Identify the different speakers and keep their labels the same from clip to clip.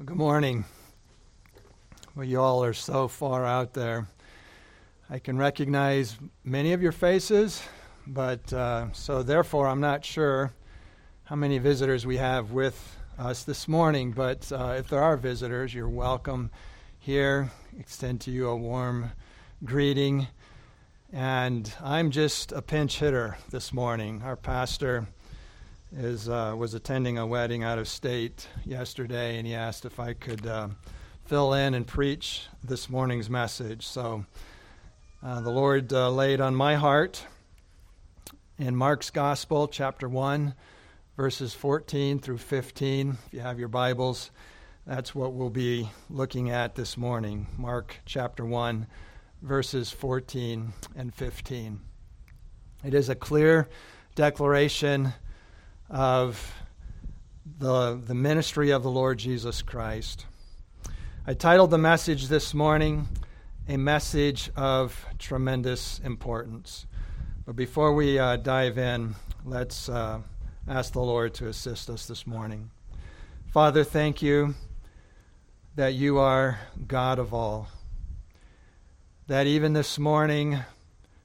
Speaker 1: Well, good morning. Well, you all are so far out there. I can recognize many of your faces, but uh, so therefore I'm not sure how many visitors we have with us this morning. But uh, if there are visitors, you're welcome here. Extend to you a warm greeting. And I'm just a pinch hitter this morning. Our pastor is uh, was attending a wedding out of state yesterday, and he asked if I could uh, fill in and preach this morning's message. So uh, the Lord uh, laid on my heart in Mark's Gospel, chapter one, verses 14 through 15. If you have your Bibles, that's what we'll be looking at this morning. Mark chapter one, verses 14 and 15. It is a clear declaration of the, the ministry of the Lord Jesus Christ. I titled the message this morning, A Message of Tremendous Importance. But before we uh, dive in, let's uh, ask the Lord to assist us this morning. Father, thank you that you are God of all. That even this morning,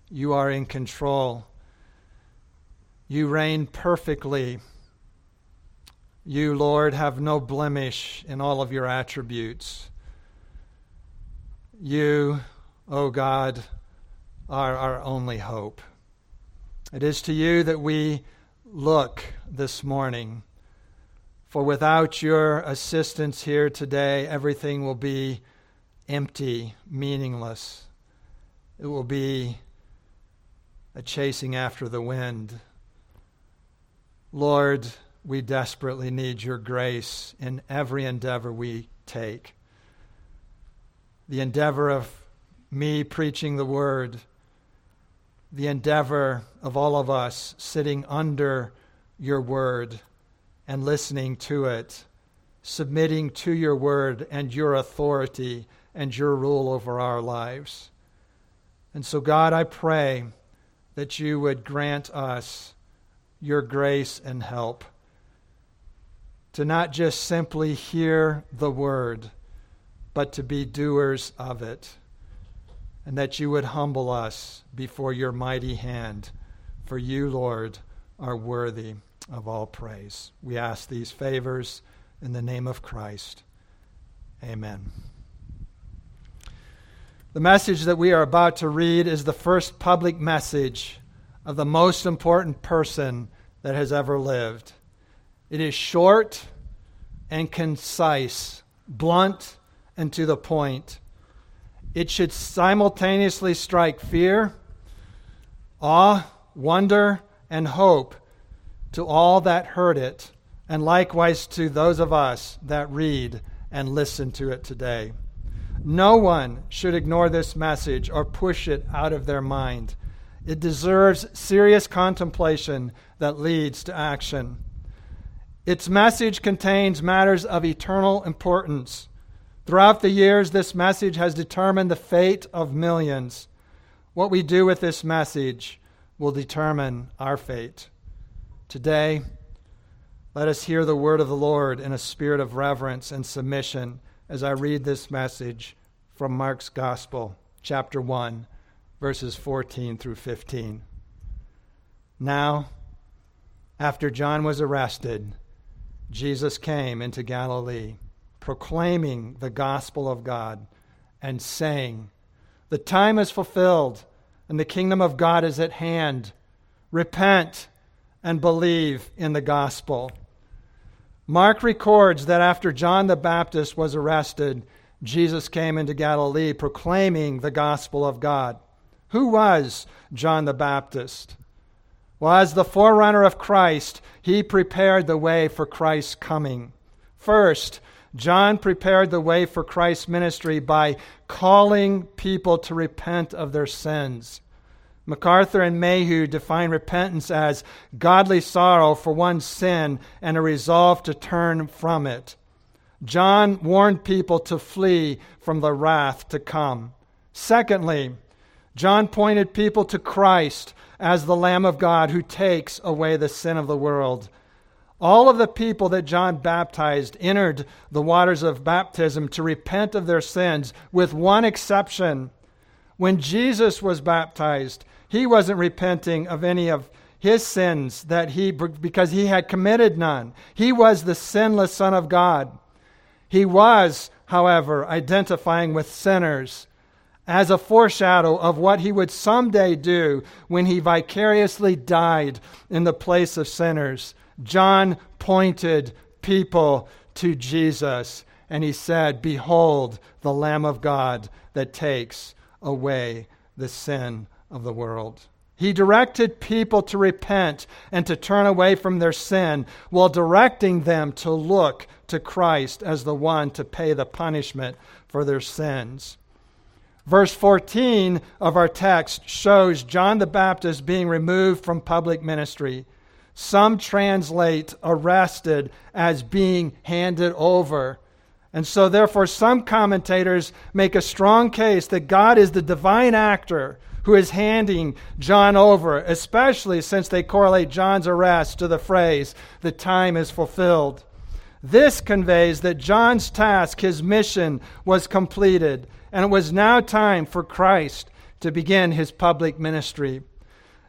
Speaker 1: you are in control you reign perfectly. You, Lord, have no blemish in all of your attributes. You, O oh God, are our only hope. It is to you that we look this morning. For without your assistance here today, everything will be empty, meaningless. It will be a chasing after the wind. Lord, we desperately need your grace in every endeavor we take. The endeavor of me preaching the word, the endeavor of all of us sitting under your word and listening to it, submitting to your word and your authority and your rule over our lives. And so, God, I pray that you would grant us your grace and help. To not just simply hear the word, but to be doers of it. And that you would humble us before your mighty hand. For you, Lord, are worthy of all praise. We ask these favors in the name of Christ. Amen. The message that we are about to read is the first public message of the most important person that has ever lived. It is short and concise, blunt and to the point. It should simultaneously strike fear, awe, wonder, and hope to all that heard it, and likewise to those of us that read and listen to it today. No one should ignore this message or push it out of their mind. It deserves serious contemplation that leads to action. Its message contains matters of eternal importance. Throughout the years, this message has determined the fate of millions. What we do with this message will determine our fate. Today, let us hear the word of the Lord in a spirit of reverence and submission as I read this message from Mark's Gospel, chapter 1 verses 14 through 15. Now, after John was arrested, Jesus came into Galilee, proclaiming the gospel of God and saying, The time is fulfilled, and the kingdom of God is at hand. Repent and believe in the gospel. Mark records that after John the Baptist was arrested, Jesus came into Galilee proclaiming the gospel of God. Who was John the Baptist? Well, as the forerunner of Christ, he prepared the way for Christ's coming. First, John prepared the way for Christ's ministry by calling people to repent of their sins. MacArthur and Mayhew define repentance as godly sorrow for one's sin and a resolve to turn from it. John warned people to flee from the wrath to come. Secondly, John pointed people to Christ as the Lamb of God who takes away the sin of the world. All of the people that John baptized entered the waters of baptism to repent of their sins, with one exception. When Jesus was baptized, he wasn't repenting of any of his sins that he because he had committed none. He was the sinless son of God. He was, however, identifying with sinners as a foreshadow of what he would someday do when he vicariously died in the place of sinners. John pointed people to Jesus and he said, Behold, the Lamb of God that takes away the sin of the world. He directed people to repent and to turn away from their sin while directing them to look to Christ as the one to pay the punishment for their sins. Verse 14 of our text shows John the Baptist being removed from public ministry. Some translate arrested as being handed over. And so, therefore, some commentators make a strong case that God is the divine actor who is handing John over, especially since they correlate John's arrest to the phrase, the time is fulfilled. This conveys that John's task, his mission, was completed, and it was now time for Christ to begin his public ministry.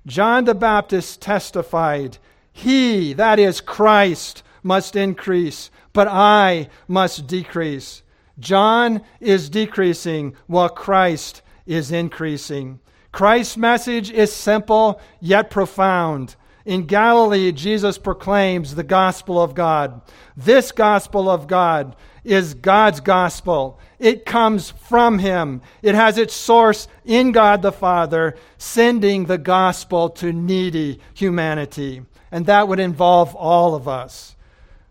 Speaker 1: John the Baptist testified, He, that is Christ, must increase, but I must decrease. John is decreasing while Christ is increasing. Christ's message is simple yet profound. In Galilee, Jesus proclaims the gospel of God. This gospel of God is God's gospel. It comes from Him. It has its source in God the Father, sending the gospel to needy humanity. And that would involve all of us.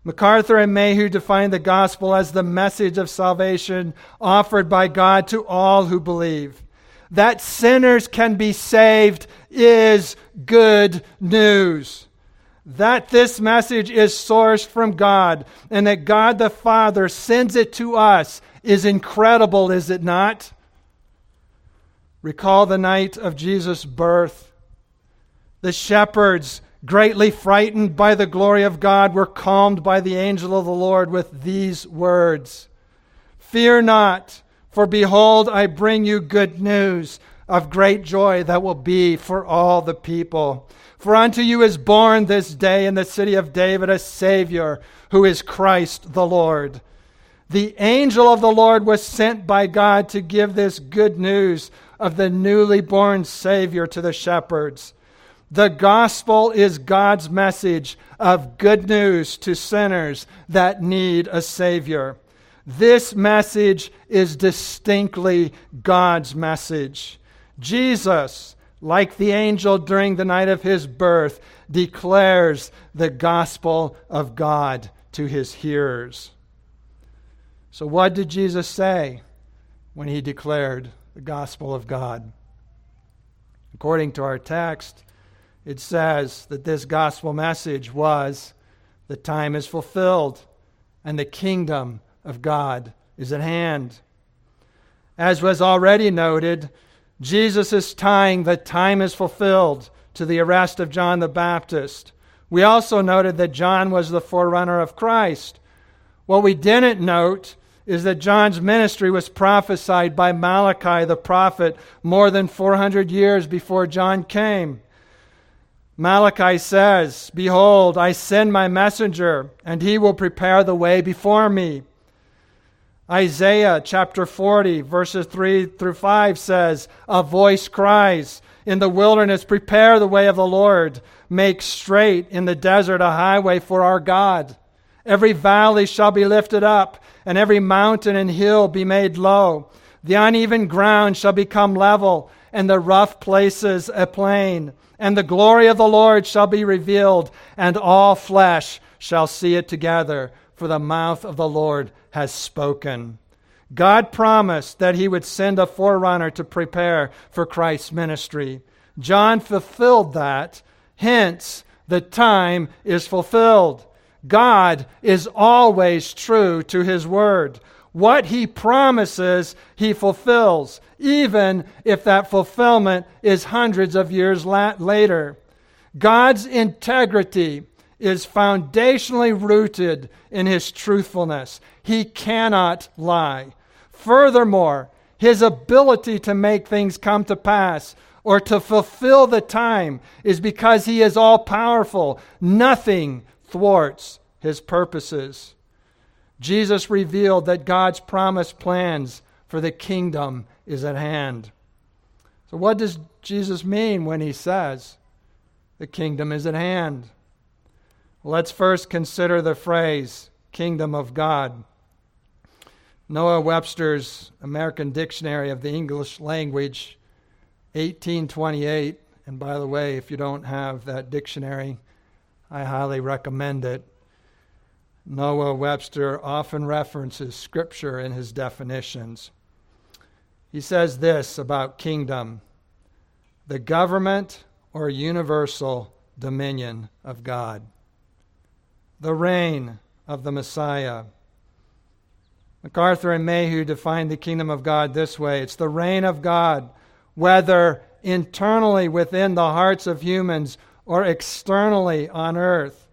Speaker 1: MacArthur and Mayhew define the gospel as the message of salvation offered by God to all who believe that sinners can be saved is good news. That this message is sourced from God and that God the Father sends it to us is incredible, is it not? Recall the night of Jesus' birth. The shepherds, greatly frightened by the glory of God, were calmed by the angel of the Lord with these words Fear not. For behold, I bring you good news of great joy that will be for all the people. For unto you is born this day in the city of David a Savior, who is Christ the Lord. The angel of the Lord was sent by God to give this good news of the newly born Savior to the shepherds. The gospel is God's message of good news to sinners that need a Savior. This message is distinctly God's message. Jesus, like the angel during the night of his birth, declares the gospel of God to his hearers. So, what did Jesus say when he declared the gospel of God? According to our text, it says that this gospel message was the time is fulfilled and the kingdom of God is at hand. As was already noted, Jesus is tying the time is fulfilled to the arrest of John the Baptist. We also noted that John was the forerunner of Christ. What we didn't note is that John's ministry was prophesied by Malachi the prophet more than 400 years before John came. Malachi says, Behold, I send my messenger, and he will prepare the way before me. Isaiah chapter 40, verses 3 through 5 says, A voice cries, In the wilderness, prepare the way of the Lord. Make straight in the desert a highway for our God. Every valley shall be lifted up, and every mountain and hill be made low. The uneven ground shall become level, and the rough places a plain. And the glory of the Lord shall be revealed, and all flesh shall see it together, for the mouth of the Lord has spoken. God promised that he would send a forerunner to prepare for Christ's ministry. John fulfilled that. Hence, the time is fulfilled. God is always true to his word. What he promises, he fulfills, even if that fulfillment is hundreds of years la- later. God's integrity is foundationally rooted in his truthfulness. He cannot lie. Furthermore, his ability to make things come to pass or to fulfill the time is because he is all powerful. Nothing thwarts his purposes. Jesus revealed that God's promised plans for the kingdom is at hand. So, what does Jesus mean when he says the kingdom is at hand? Let's first consider the phrase kingdom of God. Noah Webster's American Dictionary of the English Language, 1828. And by the way, if you don't have that dictionary, I highly recommend it. Noah Webster often references scripture in his definitions. He says this about kingdom the government or universal dominion of God the reign of the Messiah. MacArthur and Mayhew defined the kingdom of God this way it's the reign of God, whether internally within the hearts of humans or externally on earth.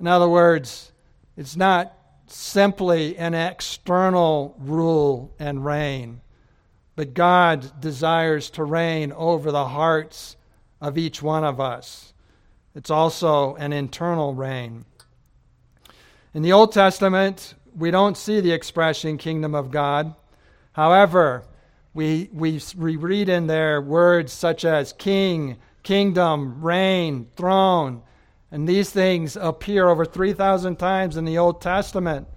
Speaker 1: In other words, it's not simply an external rule and reign, but God desires to reign over the hearts of each one of us. It's also an internal reign. In the Old Testament, we don't see the expression kingdom of God. However, we, we, we read in there words such as king, kingdom, reign, throne, and these things appear over 3,000 times in the Old Testament.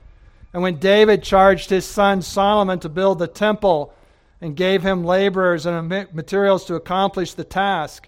Speaker 1: And when David charged his son Solomon to build the temple and gave him laborers and materials to accomplish the task,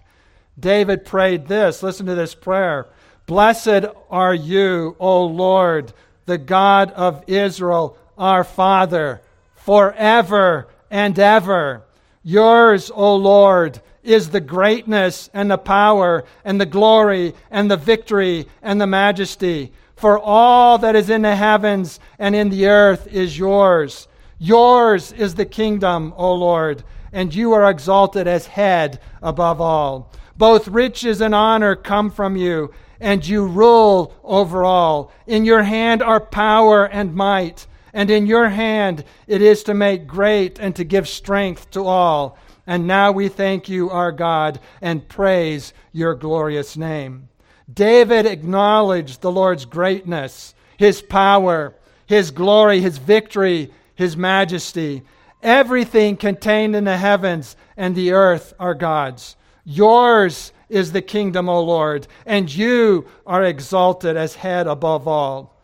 Speaker 1: David prayed this. Listen to this prayer Blessed are you, O Lord, the God of Israel, our Father, forever and ever. Yours, O Lord, is the greatness and the power and the glory and the victory and the majesty. For all that is in the heavens and in the earth is yours. Yours is the kingdom, O Lord, and you are exalted as head above all. Both riches and honor come from you and you rule over all. In your hand are power and might, and in your hand it is to make great and to give strength to all. And now we thank you, our God, and praise your glorious name. David acknowledged the Lord's greatness, his power, his glory, his victory, his majesty. Everything contained in the heavens and the earth are God's. Yours is the kingdom, O Lord, and you are exalted as head above all.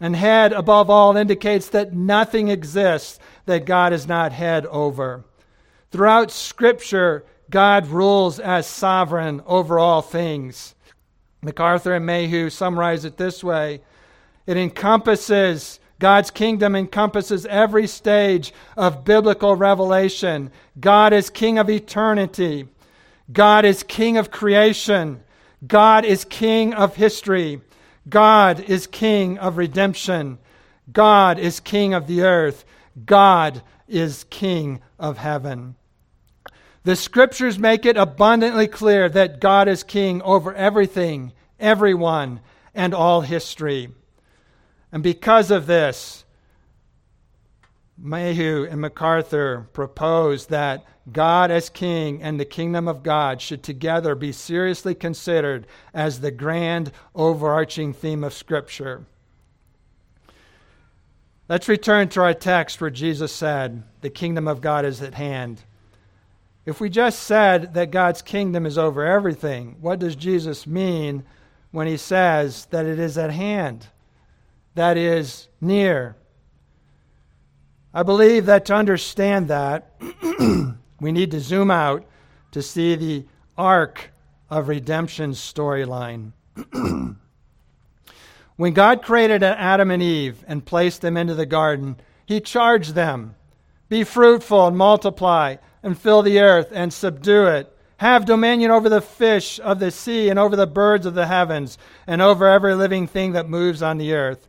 Speaker 1: And head above all indicates that nothing exists that God is not head over. Throughout Scripture, God rules as sovereign over all things. MacArthur and Mayhew summarize it this way it encompasses God's kingdom encompasses every stage of biblical revelation. God is king of eternity. God is king of creation. God is king of history. God is king of redemption. God is king of the earth. God is king of heaven. The scriptures make it abundantly clear that God is king over everything, everyone, and all history. And because of this, Mayhew and MacArthur proposed that God as king and the kingdom of God should together be seriously considered as the grand overarching theme of Scripture. Let's return to our text where Jesus said, The kingdom of God is at hand. If we just said that God's kingdom is over everything, what does Jesus mean when he says that it is at hand? That is near. I believe that to understand that, we need to zoom out to see the arc of redemption's storyline. when God created Adam and Eve and placed them into the garden, he charged them be fruitful and multiply and fill the earth and subdue it. Have dominion over the fish of the sea and over the birds of the heavens and over every living thing that moves on the earth.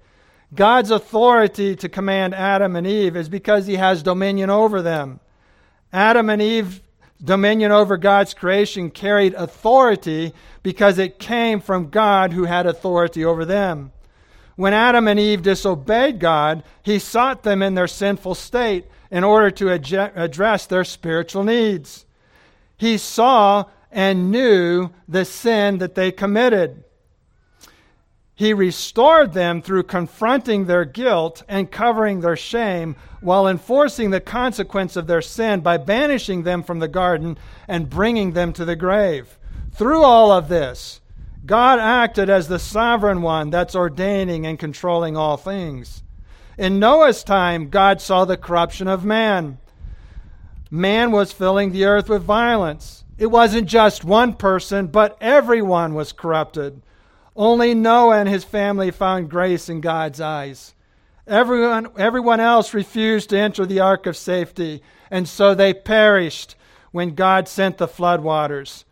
Speaker 1: God's authority to command Adam and Eve is because he has dominion over them. Adam and Eve Dominion over God's creation carried authority because it came from God who had authority over them. When Adam and Eve disobeyed God, he sought them in their sinful state in order to ad- address their spiritual needs. He saw and knew the sin that they committed. He restored them through confronting their guilt and covering their shame while enforcing the consequence of their sin by banishing them from the garden and bringing them to the grave. Through all of this, God acted as the sovereign one that's ordaining and controlling all things. In Noah's time, God saw the corruption of man. Man was filling the earth with violence. It wasn't just one person, but everyone was corrupted. Only Noah and his family found grace in God's eyes. Everyone, everyone else refused to enter the ark of safety, and so they perished when God sent the floodwaters.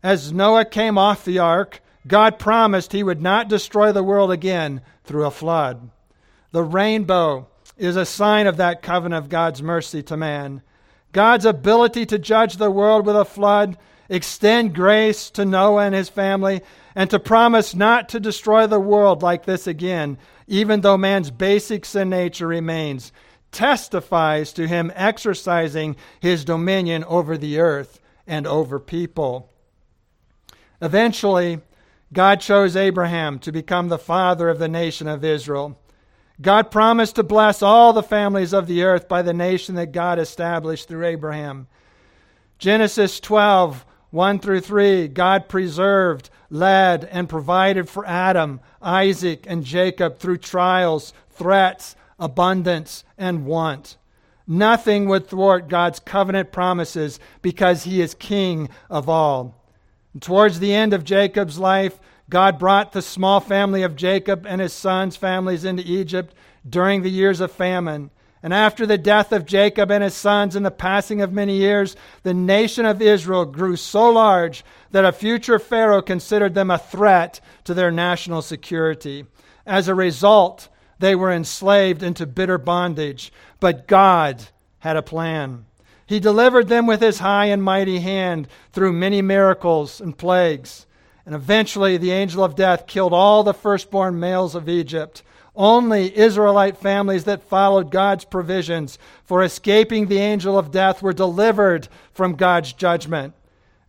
Speaker 1: As Noah came off the ark, God promised he would not destroy the world again through a flood. The rainbow is a sign of that covenant of God's mercy to man. God's ability to judge the world with a flood, extend grace to Noah and his family, and to promise not to destroy the world like this again, even though man's basic sin nature remains, testifies to him exercising his dominion over the earth and over people. Eventually, God chose Abraham to become the father of the nation of Israel. God promised to bless all the families of the earth by the nation that God established through Abraham. Genesis 12, 1 through 3, God preserved led, and provided for Adam, Isaac, and Jacob through trials, threats, abundance, and want. Nothing would thwart God's covenant promises because he is king of all. And towards the end of Jacob's life, God brought the small family of Jacob and his sons' families into Egypt during the years of famine. And after the death of Jacob and his sons and the passing of many years, the nation of Israel grew so large that a future Pharaoh considered them a threat to their national security. As a result, they were enslaved into bitter bondage. But God had a plan. He delivered them with his high and mighty hand through many miracles and plagues. And eventually, the angel of death killed all the firstborn males of Egypt. Only Israelite families that followed God's provisions for escaping the angel of death were delivered from God's judgment.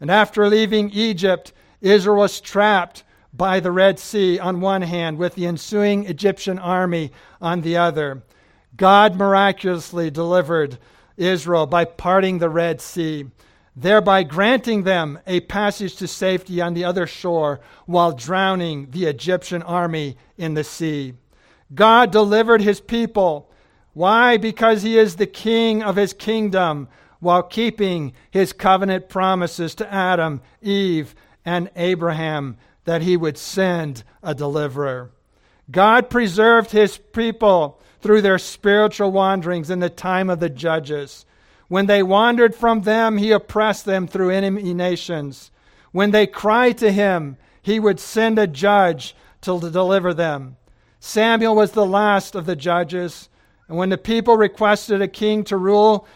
Speaker 1: And after leaving Egypt, Israel was trapped by the Red Sea on one hand, with the ensuing Egyptian army on the other. God miraculously delivered Israel by parting the Red Sea, thereby granting them a passage to safety on the other shore while drowning the Egyptian army in the sea. God delivered his people. Why? Because he is the king of his kingdom while keeping his covenant promises to Adam, Eve, and Abraham that he would send a deliverer. God preserved his people through their spiritual wanderings in the time of the judges. When they wandered from them, he oppressed them through enemy nations. When they cried to him, he would send a judge to deliver them. Samuel was the last of the judges. And when the people requested a king to rule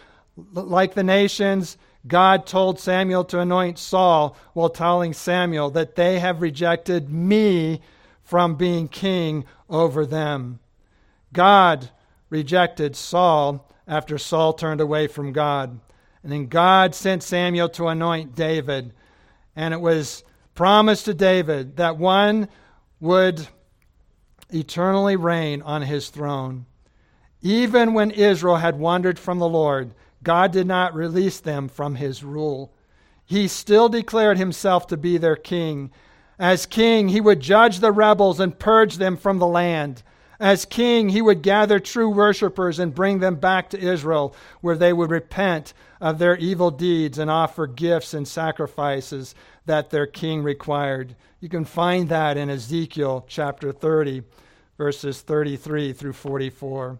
Speaker 1: like the nations, God told Samuel to anoint Saul while telling Samuel that they have rejected me from being king over them. God rejected Saul after Saul turned away from God. And then God sent Samuel to anoint David. And it was promised to David that one would eternally reign on his throne. Even when Israel had wandered from the Lord, God did not release them from his rule. He still declared himself to be their king. As king, he would judge the rebels and purge them from the land. As king, he would gather true worshippers and bring them back to Israel, where they would repent of their evil deeds and offer gifts and sacrifices that their king required. You can find that in Ezekiel chapter 30 verses 33 through 44.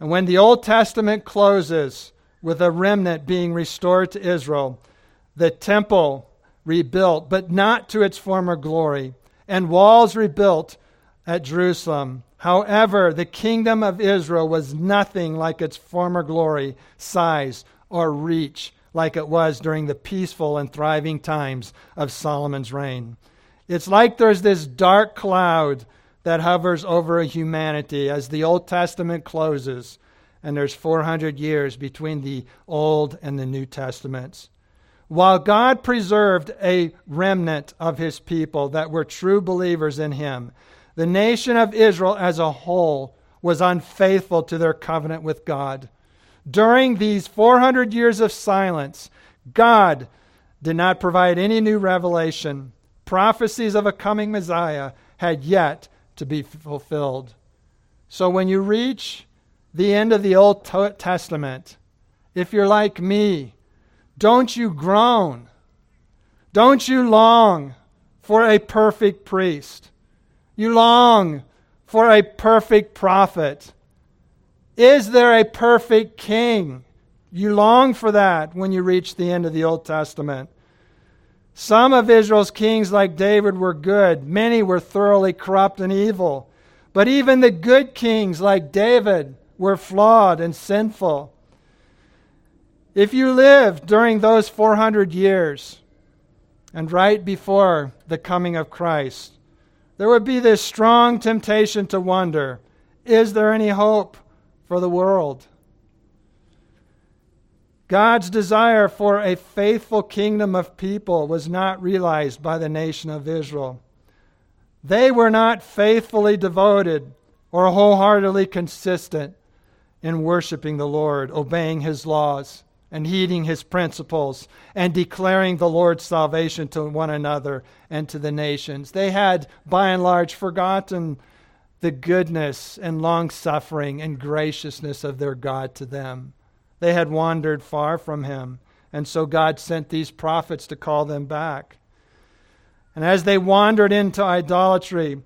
Speaker 1: And when the Old Testament closes with a remnant being restored to Israel, the temple rebuilt, but not to its former glory, and walls rebuilt at Jerusalem. However, the kingdom of Israel was nothing like its former glory, size, or reach like it was during the peaceful and thriving times of Solomon's reign. It's like there's this dark cloud that hovers over humanity as the Old Testament closes, and there's 400 years between the Old and the New Testaments. While God preserved a remnant of his people that were true believers in him, the nation of Israel as a whole was unfaithful to their covenant with God. During these 400 years of silence, God did not provide any new revelation. Prophecies of a coming Messiah had yet to be fulfilled. So when you reach the end of the Old Testament, if you're like me, don't you groan. Don't you long for a perfect priest. You long for a perfect prophet. Is there a perfect king? You long for that when you reach the end of the Old Testament. Some of Israel's kings, like David, were good. Many were thoroughly corrupt and evil. But even the good kings, like David, were flawed and sinful. If you lived during those 400 years and right before the coming of Christ, there would be this strong temptation to wonder is there any hope for the world? God's desire for a faithful kingdom of people was not realized by the nation of Israel. They were not faithfully devoted or wholeheartedly consistent in worshiping the Lord, obeying his laws, and heeding his principles, and declaring the Lord's salvation to one another and to the nations. They had, by and large, forgotten the goodness and long suffering and graciousness of their God to them. They had wandered far from him. And so God sent these prophets to call them back. And as they wandered into idolatry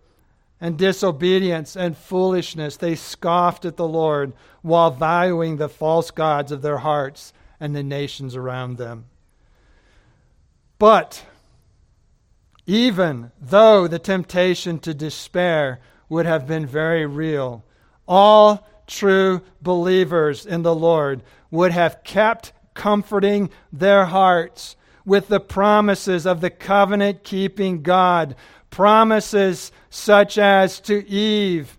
Speaker 1: and disobedience and foolishness, they scoffed at the Lord while valuing the false gods of their hearts and the nations around them. But even though the temptation to despair would have been very real, all true believers in the Lord would have kept comforting their hearts with the promises of the covenant keeping God. Promises such as to Eve,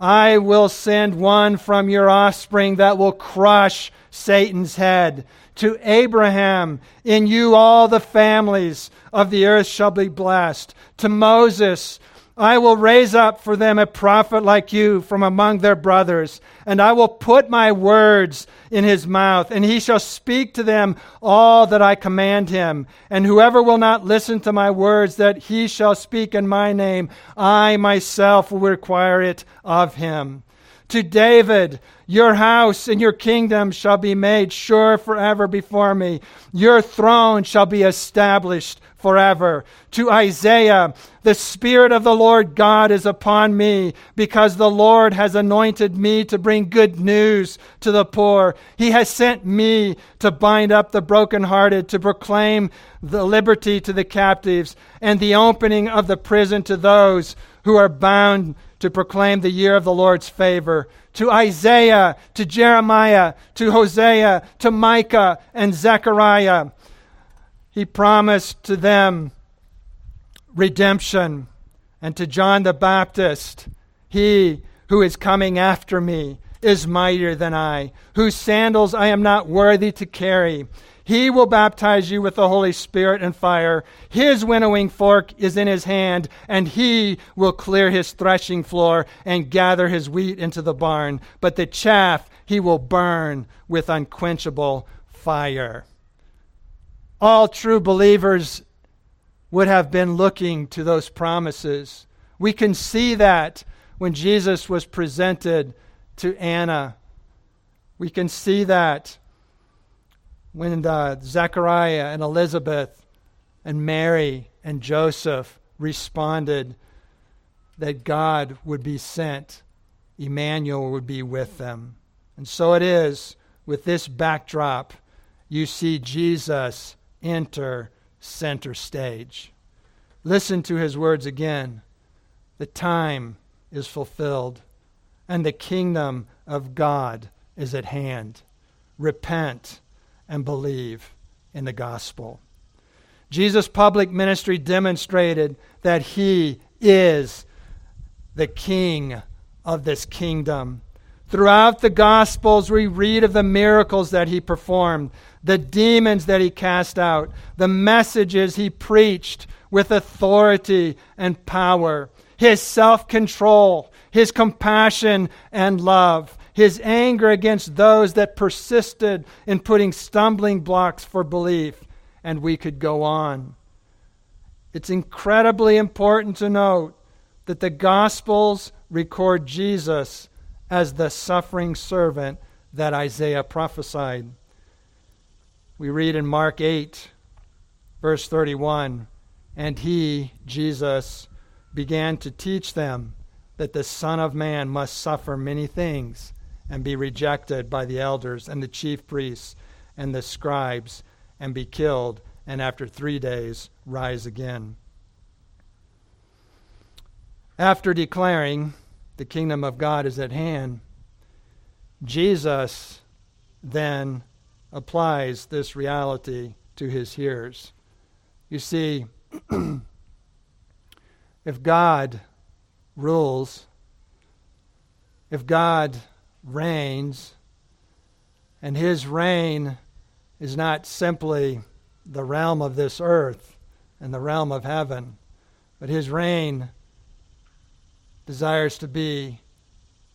Speaker 1: I will send one from your offspring that will crush Satan's head. To Abraham, in you all the families of the earth shall be blessed. To Moses, I will raise up for them a prophet like you from among their brothers, and I will put my words in his mouth, and he shall speak to them all that I command him. And whoever will not listen to my words that he shall speak in my name, I myself will require it of him. To David, your house and your kingdom shall be made sure forever before me. Your throne shall be established forever. To Isaiah, the Spirit of the Lord God is upon me, because the Lord has anointed me to bring good news to the poor. He has sent me to bind up the brokenhearted, to proclaim the liberty to the captives, and the opening of the prison to those who are bound to proclaim the year of the Lord's favor. To Isaiah, to Jeremiah, to Hosea, to Micah, and Zechariah he promised to them redemption. And to John the Baptist, he who is coming after me is mightier than I, whose sandals I am not worthy to carry. He will baptize you with the Holy Spirit and fire. His winnowing fork is in his hand, and he will clear his threshing floor and gather his wheat into the barn. But the chaff he will burn with unquenchable fire all true believers would have been looking to those promises. We can see that when Jesus was presented to Anna. We can see that when the Zechariah and Elizabeth and Mary and Joseph responded that God would be sent, Emmanuel would be with them. And so it is with this backdrop, you see Jesus enter center stage. Listen to his words again. The time is fulfilled, and the kingdom of God is at hand. Repent and believe in the gospel. Jesus' public ministry demonstrated that he is the king of this kingdom. Throughout the Gospels, we read of the miracles that he performed, the demons that he cast out, the messages he preached with authority and power, his self control, his compassion and love, his anger against those that persisted in putting stumbling blocks for belief, and we could go on. It's incredibly important to note that the Gospels record Jesus as the suffering servant that Isaiah prophesied. We read in Mark 8, verse 31 And he, Jesus, began to teach them that the Son of Man must suffer many things and be rejected by the elders and the chief priests and the scribes and be killed, and after three days rise again. After declaring the kingdom of God is at hand, Jesus then applies this reality to his hearers. You see, if God rules, if God reigns, and his reign is not simply the realm of this earth and the realm of heaven, but his reign desires to be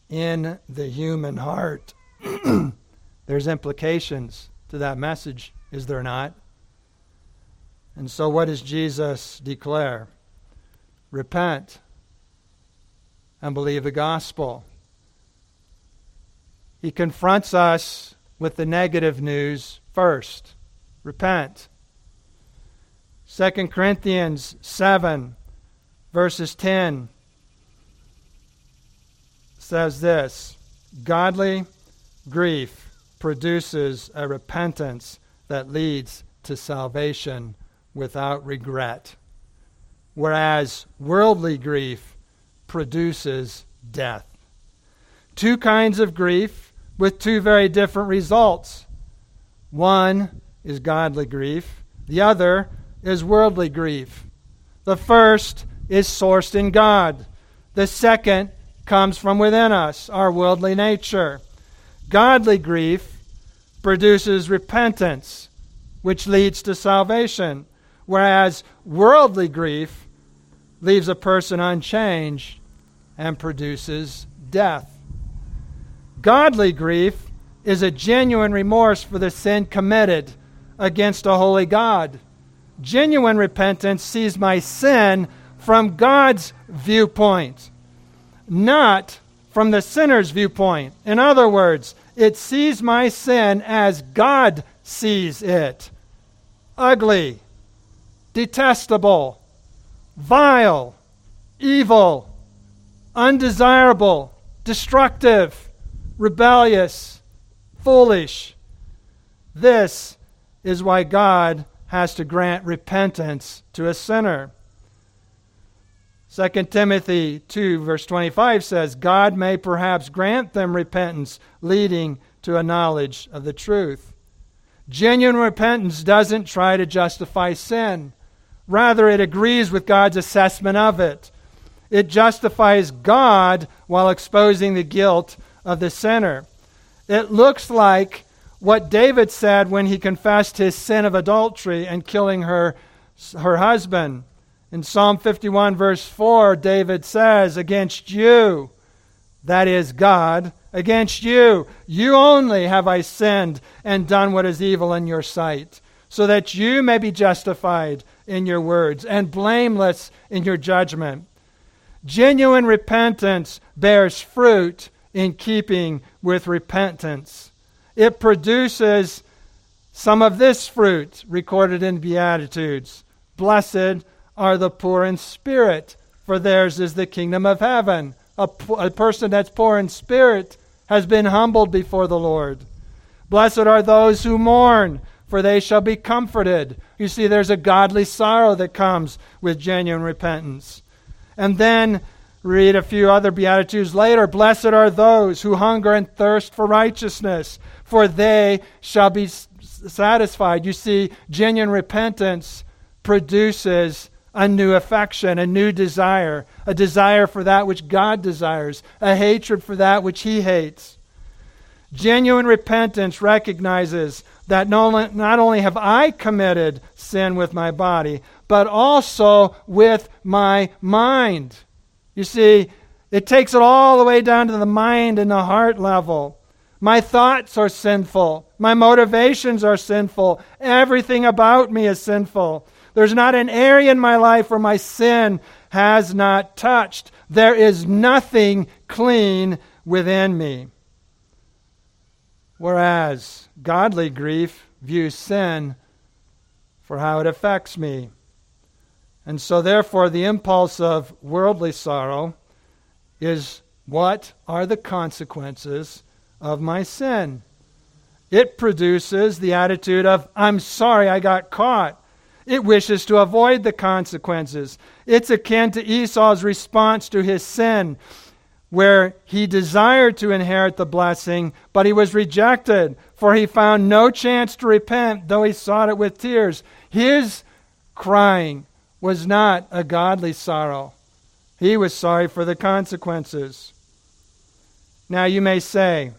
Speaker 1: in the human heart. There's implications to that message, is there not? And so, what does Jesus declare? Repent and believe the gospel. He confronts us with the negative news first. Repent. 2 Corinthians 7, verses 10 says this Godly grief produces a repentance that leads to salvation without regret, whereas worldly grief produces death. Two kinds of grief with two very different results. One is godly grief, the other is worldly grief. The first is sourced in God, the second comes from within us, our worldly nature. Godly grief produces repentance, which leads to salvation, whereas worldly grief leaves a person unchanged and produces death. Godly grief is a genuine remorse for the sin committed against a holy God. Genuine repentance sees my sin from God's viewpoint not from the sinner's viewpoint. In other words, it sees my sin as God sees it ugly, detestable, vile, evil, undesirable, destructive, rebellious, foolish. This is why God has to grant repentance to a sinner. 2 Timothy 2, verse 25 says, God may perhaps grant them repentance, leading to a knowledge of the truth. Genuine repentance doesn't try to justify sin, rather, it agrees with God's assessment of it. It justifies God while exposing the guilt of the sinner. It looks like what David said when he confessed his sin of adultery and killing her, her husband. In Psalm 51, verse 4, David says, Against you, that is God, against you, you only have I sinned and done what is evil in your sight, so that you may be justified in your words and blameless in your judgment. Genuine repentance bears fruit in keeping with repentance. It produces some of this fruit recorded in Beatitudes. Blessed are the poor in spirit, for theirs is the kingdom of heaven. A, a person that's poor in spirit has been humbled before the Lord. Blessed are those who mourn, for they shall be comforted. You see, there's a godly sorrow that comes with genuine repentance. And then read a few other Beatitudes later. Blessed are those who hunger and thirst for righteousness, for they shall be satisfied. You see, genuine repentance produces a new affection, a new desire, a desire for that which God desires, a hatred for that which He hates. Genuine repentance recognizes that not only have I committed sin with my body, but also with my mind. You see, it takes it all the way down to the mind and the heart level. My thoughts are sinful. My motivations are sinful. Everything about me is sinful. There's not an area in my life where my sin has not touched. There is nothing clean within me. Whereas godly grief views sin for how it affects me. And so, therefore, the impulse of worldly sorrow is what are the consequences of my sin? It produces the attitude of, I'm sorry I got caught. It wishes to avoid the consequences. It's akin to Esau's response to his sin, where he desired to inherit the blessing, but he was rejected, for he found no chance to repent, though he sought it with tears. His crying was not a godly sorrow. He was sorry for the consequences. Now you may say,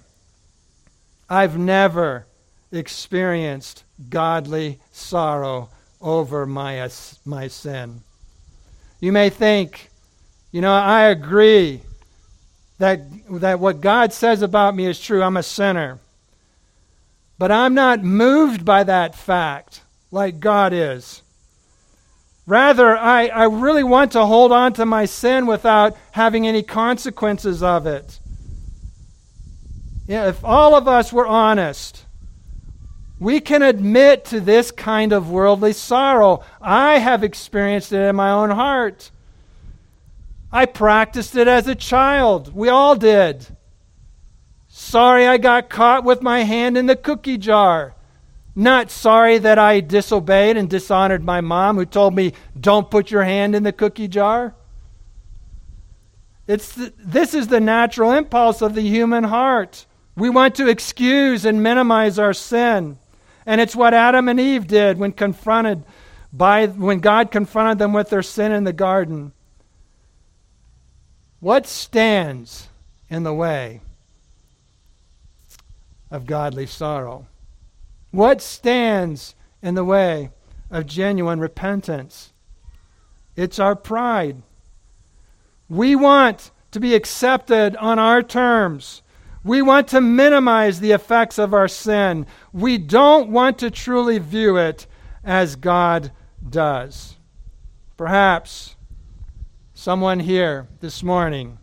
Speaker 1: I've never experienced godly sorrow over my, my sin. You may think, you know, I agree that, that what God says about me is true. I'm a sinner. But I'm not moved by that fact like God is. Rather, I, I really want to hold on to my sin without having any consequences of it. If all of us were honest, we can admit to this kind of worldly sorrow. I have experienced it in my own heart. I practiced it as a child. We all did. Sorry I got caught with my hand in the cookie jar. Not sorry that I disobeyed and dishonored my mom who told me, don't put your hand in the cookie jar. It's the, this is the natural impulse of the human heart. We want to excuse and minimize our sin. And it's what Adam and Eve did when confronted by when God confronted them with their sin in the garden. What stands in the way of godly sorrow? What stands in the way of genuine repentance? It's our pride. We want to be accepted on our terms. We want to minimize the effects of our sin. We don't want to truly view it as God does. Perhaps someone here this morning,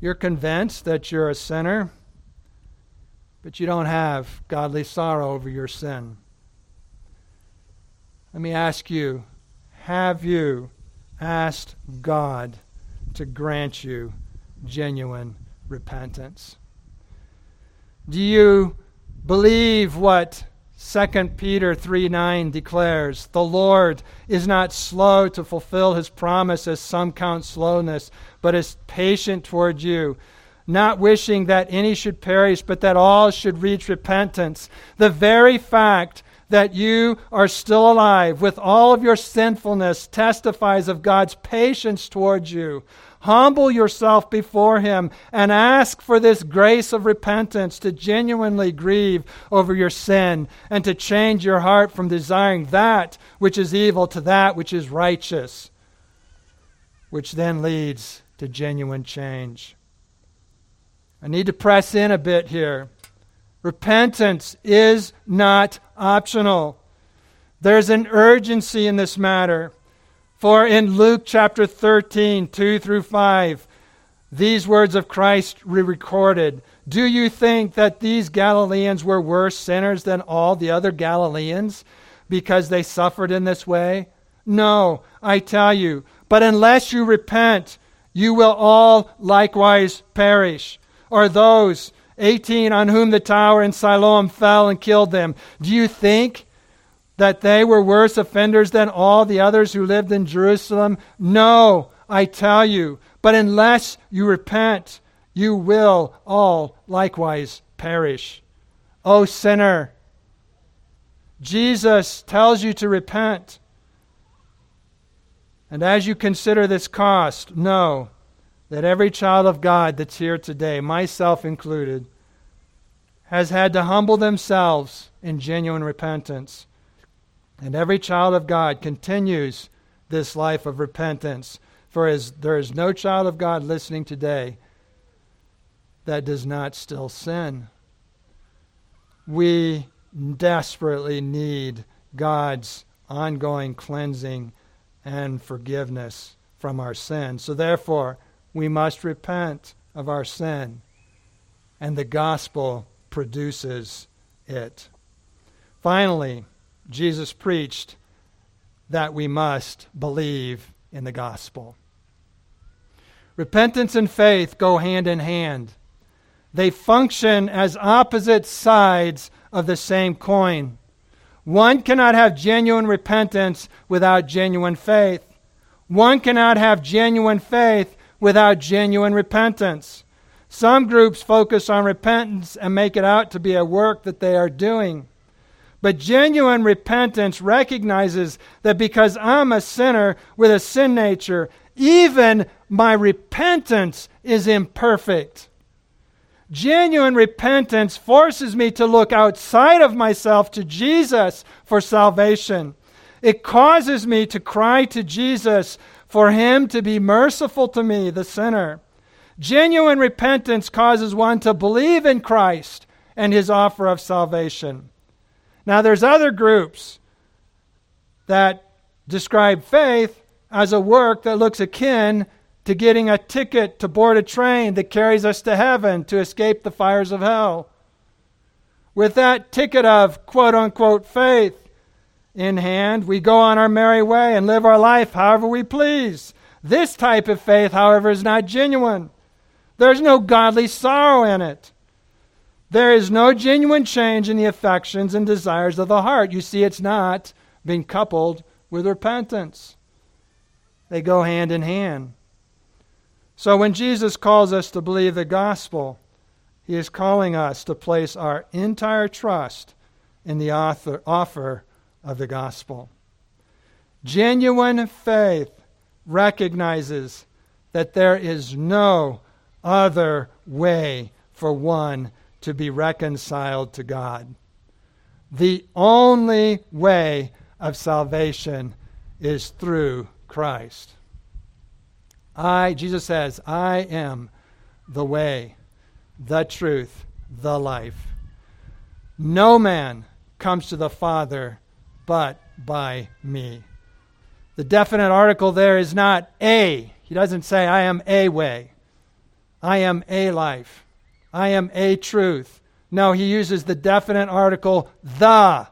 Speaker 1: you're convinced that you're a sinner, but you don't have godly sorrow over your sin. Let me ask you have you asked God to grant you? genuine repentance. Do you believe what 2 Peter 3 9 declares? The Lord is not slow to fulfill his promise, as some count slowness, but is patient toward you, not wishing that any should perish, but that all should reach repentance. The very fact that you are still alive with all of your sinfulness testifies of God's patience towards you. Humble yourself before Him and ask for this grace of repentance to genuinely grieve over your sin and to change your heart from desiring that which is evil to that which is righteous, which then leads to genuine change. I need to press in a bit here. Repentance is not optional. There's an urgency in this matter. For in Luke chapter 13, 2 through 5, these words of Christ were recorded. Do you think that these Galileans were worse sinners than all the other Galileans because they suffered in this way? No, I tell you. But unless you repent, you will all likewise perish. Or those 18 on whom the tower in Siloam fell and killed them. Do you think that they were worse offenders than all the others who lived in Jerusalem? No, I tell you. But unless you repent, you will all likewise perish. O sinner. Jesus tells you to repent. And as you consider this cost, know that every child of God that's here today, myself included, has had to humble themselves in genuine repentance. And every child of God continues this life of repentance. For as there is no child of God listening today that does not still sin. We desperately need God's ongoing cleansing and forgiveness from our sin. So, therefore, we must repent of our sin, and the gospel produces it. Finally, Jesus preached that we must believe in the gospel. Repentance and faith go hand in hand. They function as opposite sides of the same coin. One cannot have genuine repentance without genuine faith. One cannot have genuine faith without genuine repentance. Some groups focus on repentance and make it out to be a work that they are doing. But genuine repentance recognizes that because I'm a sinner with a sin nature, even my repentance is imperfect. Genuine repentance forces me to look outside of myself to Jesus for salvation. It causes me to cry to Jesus for him to be merciful to me, the sinner. Genuine repentance causes one to believe in Christ and his offer of salvation. Now, there's other groups that describe faith as a work that looks akin to getting a ticket to board a train that carries us to heaven to escape the fires of hell. With that ticket of quote unquote faith in hand, we go on our merry way and live our life however we please. This type of faith, however, is not genuine. There's no godly sorrow in it. There is no genuine change in the affections and desires of the heart. You see, it's not being coupled with repentance, they go hand in hand. So when Jesus calls us to believe the gospel, he is calling us to place our entire trust in the author, offer of the gospel. Genuine faith recognizes that there is no other way for one to be reconciled to God. The only way of salvation is through Christ. I, Jesus says, I am the way, the truth, the life. No man comes to the Father but by me. The definite article there is not a. He doesn't say, I am a way. I am a life. I am a truth. No, he uses the definite article, the.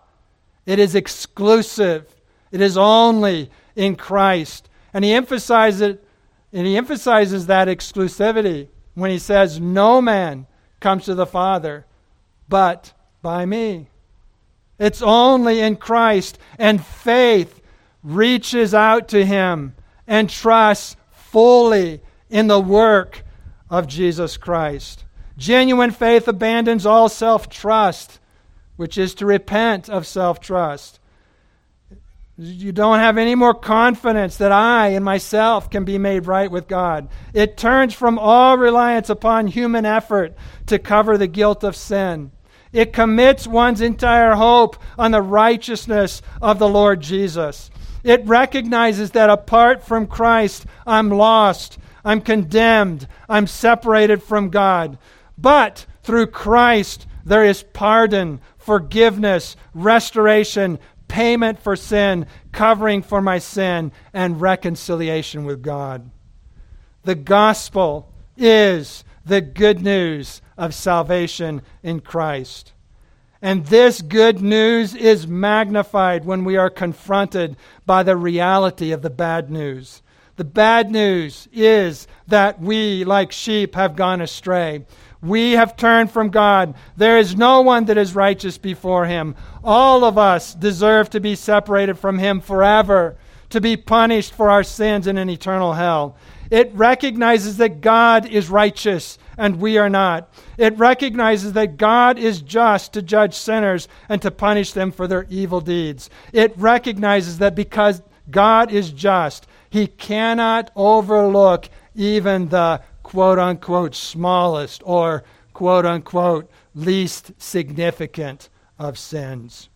Speaker 1: It is exclusive. It is only in Christ. And he emphasizes it and he emphasizes that exclusivity when he says, No man comes to the Father but by me. It's only in Christ, and faith reaches out to him and trusts fully in the work of Jesus Christ. Genuine faith abandons all self trust, which is to repent of self trust. You don't have any more confidence that I and myself can be made right with God. It turns from all reliance upon human effort to cover the guilt of sin. It commits one's entire hope on the righteousness of the Lord Jesus. It recognizes that apart from Christ, I'm lost, I'm condemned, I'm separated from God. But through Christ, there is pardon, forgiveness, restoration, payment for sin, covering for my sin, and reconciliation with God. The gospel is the good news of salvation in Christ. And this good news is magnified when we are confronted by the reality of the bad news. The bad news is that we, like sheep, have gone astray. We have turned from God. There is no one that is righteous before him. All of us deserve to be separated from him forever, to be punished for our sins in an eternal hell. It recognizes that God is righteous and we are not. It recognizes that God is just to judge sinners and to punish them for their evil deeds. It recognizes that because God is just, he cannot overlook even the quote unquote smallest or quote unquote least significant of sins.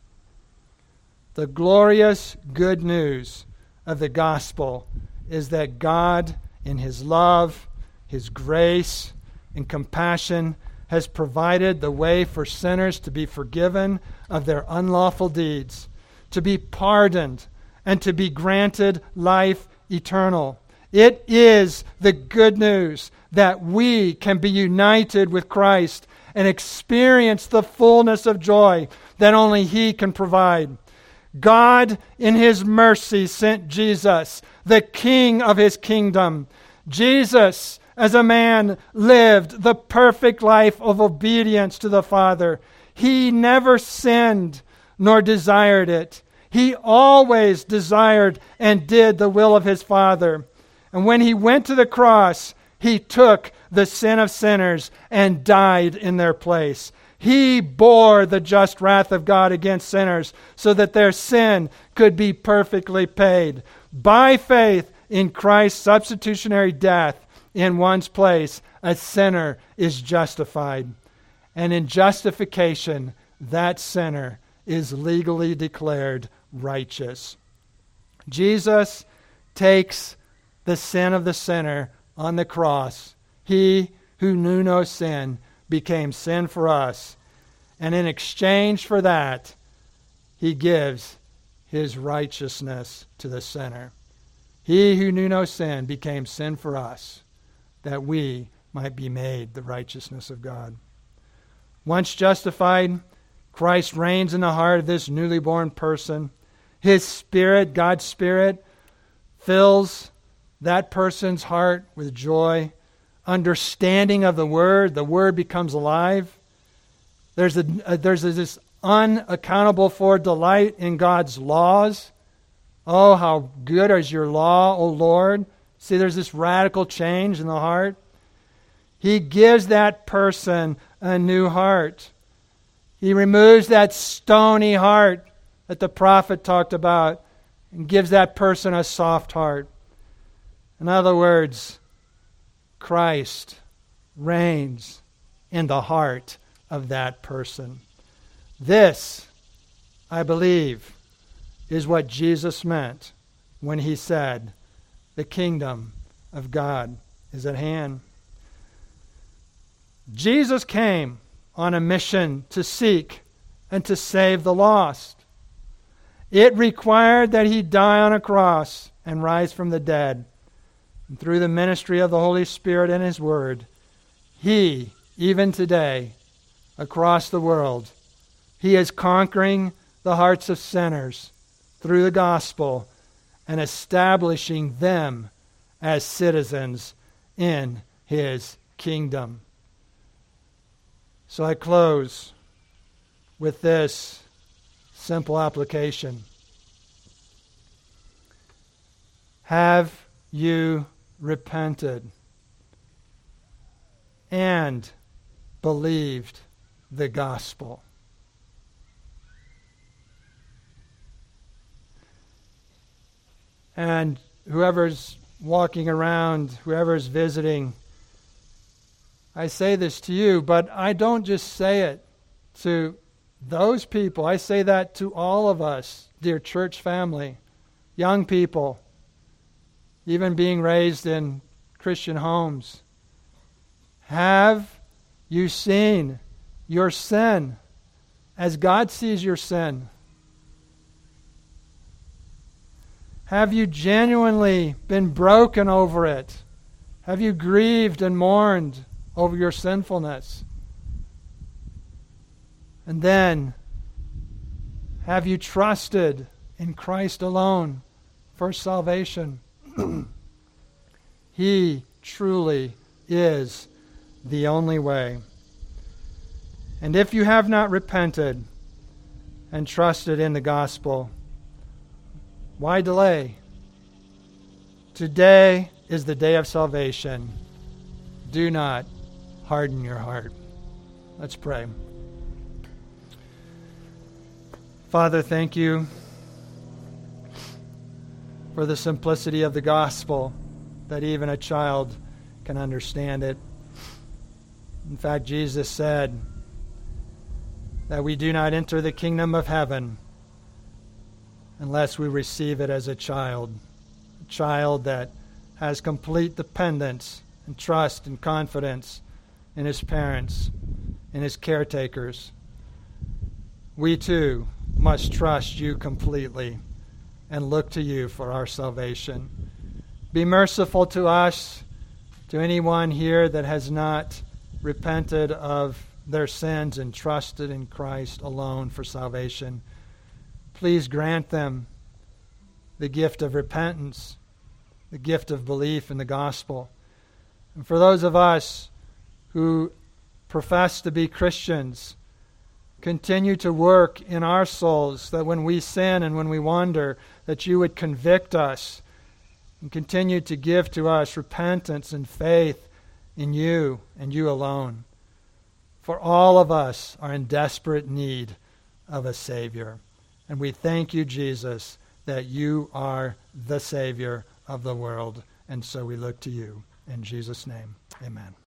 Speaker 1: The glorious good news of the gospel is that God, in his love, his grace, and compassion, has provided the way for sinners to be forgiven of their unlawful deeds, to be pardoned, and to be granted life eternal. It is the good news that we can be united with Christ and experience the fullness of joy that only He can provide. God, in His mercy, sent Jesus, the King of His kingdom. Jesus, as a man, lived the perfect life of obedience to the Father. He never sinned nor desired it. He always desired and did the will of his Father. And when he went to the cross, he took the sin of sinners and died in their place. He bore the just wrath of God against sinners so that their sin could be perfectly paid. By faith in Christ's substitutionary death in one's place, a sinner is justified. And in justification, that sinner is legally declared righteous. Jesus takes the sin of the sinner on the cross. He who knew no sin became sin for us. And in exchange for that, he gives his righteousness to the sinner. He who knew no sin became sin for us, that we might be made the righteousness of God. Once justified, Christ reigns in the heart of this newly born person. His Spirit, God's Spirit, fills that person's heart with joy understanding of the word, the word becomes alive. There's, a, there's a, this unaccountable for delight in God's laws. Oh, how good is your law, O Lord. See, there's this radical change in the heart. He gives that person a new heart. He removes that stony heart that the prophet talked about and gives that person a soft heart. In other words, Christ reigns in the heart of that person. This, I believe, is what Jesus meant when he said, The kingdom of God is at hand. Jesus came on a mission to seek and to save the lost. It required that he die on a cross and rise from the dead. And through the ministry of the Holy Spirit and His Word, He, even today, across the world, He is conquering the hearts of sinners through the gospel and establishing them as citizens in His kingdom. So I close with this simple application. Have you repented and believed the gospel. And whoever's walking around, whoever's visiting, I say this to you, but I don't just say it to those people. I say that to all of us, dear church family, young people even being raised in Christian homes. Have you seen your sin as God sees your sin? Have you genuinely been broken over it? Have you grieved and mourned over your sinfulness? And then, have you trusted in Christ alone for salvation? he truly is the only way. And if you have not repented and trusted in the gospel, why delay? Today is the day of salvation. Do not harden your heart. Let's pray. Father, thank you for the simplicity of the gospel that even a child can understand it. In fact, Jesus said that we do not enter the kingdom of heaven unless we receive it as a child, a child that has complete dependence and trust and confidence in his parents, in his caretakers. We too must trust you completely and look to you for our salvation. Be merciful to us, to anyone here that has not repented of their sins and trusted in Christ alone for salvation. Please grant them the gift of repentance, the gift of belief in the gospel. And for those of us who profess to be Christians, continue to work in our souls that when we sin and when we wander, that you would convict us and continue to give to us repentance and faith in you and you alone. For all of us are in desperate need of a Savior. And we thank you, Jesus, that you are the Savior of the world. And so we look to you. In Jesus' name, amen.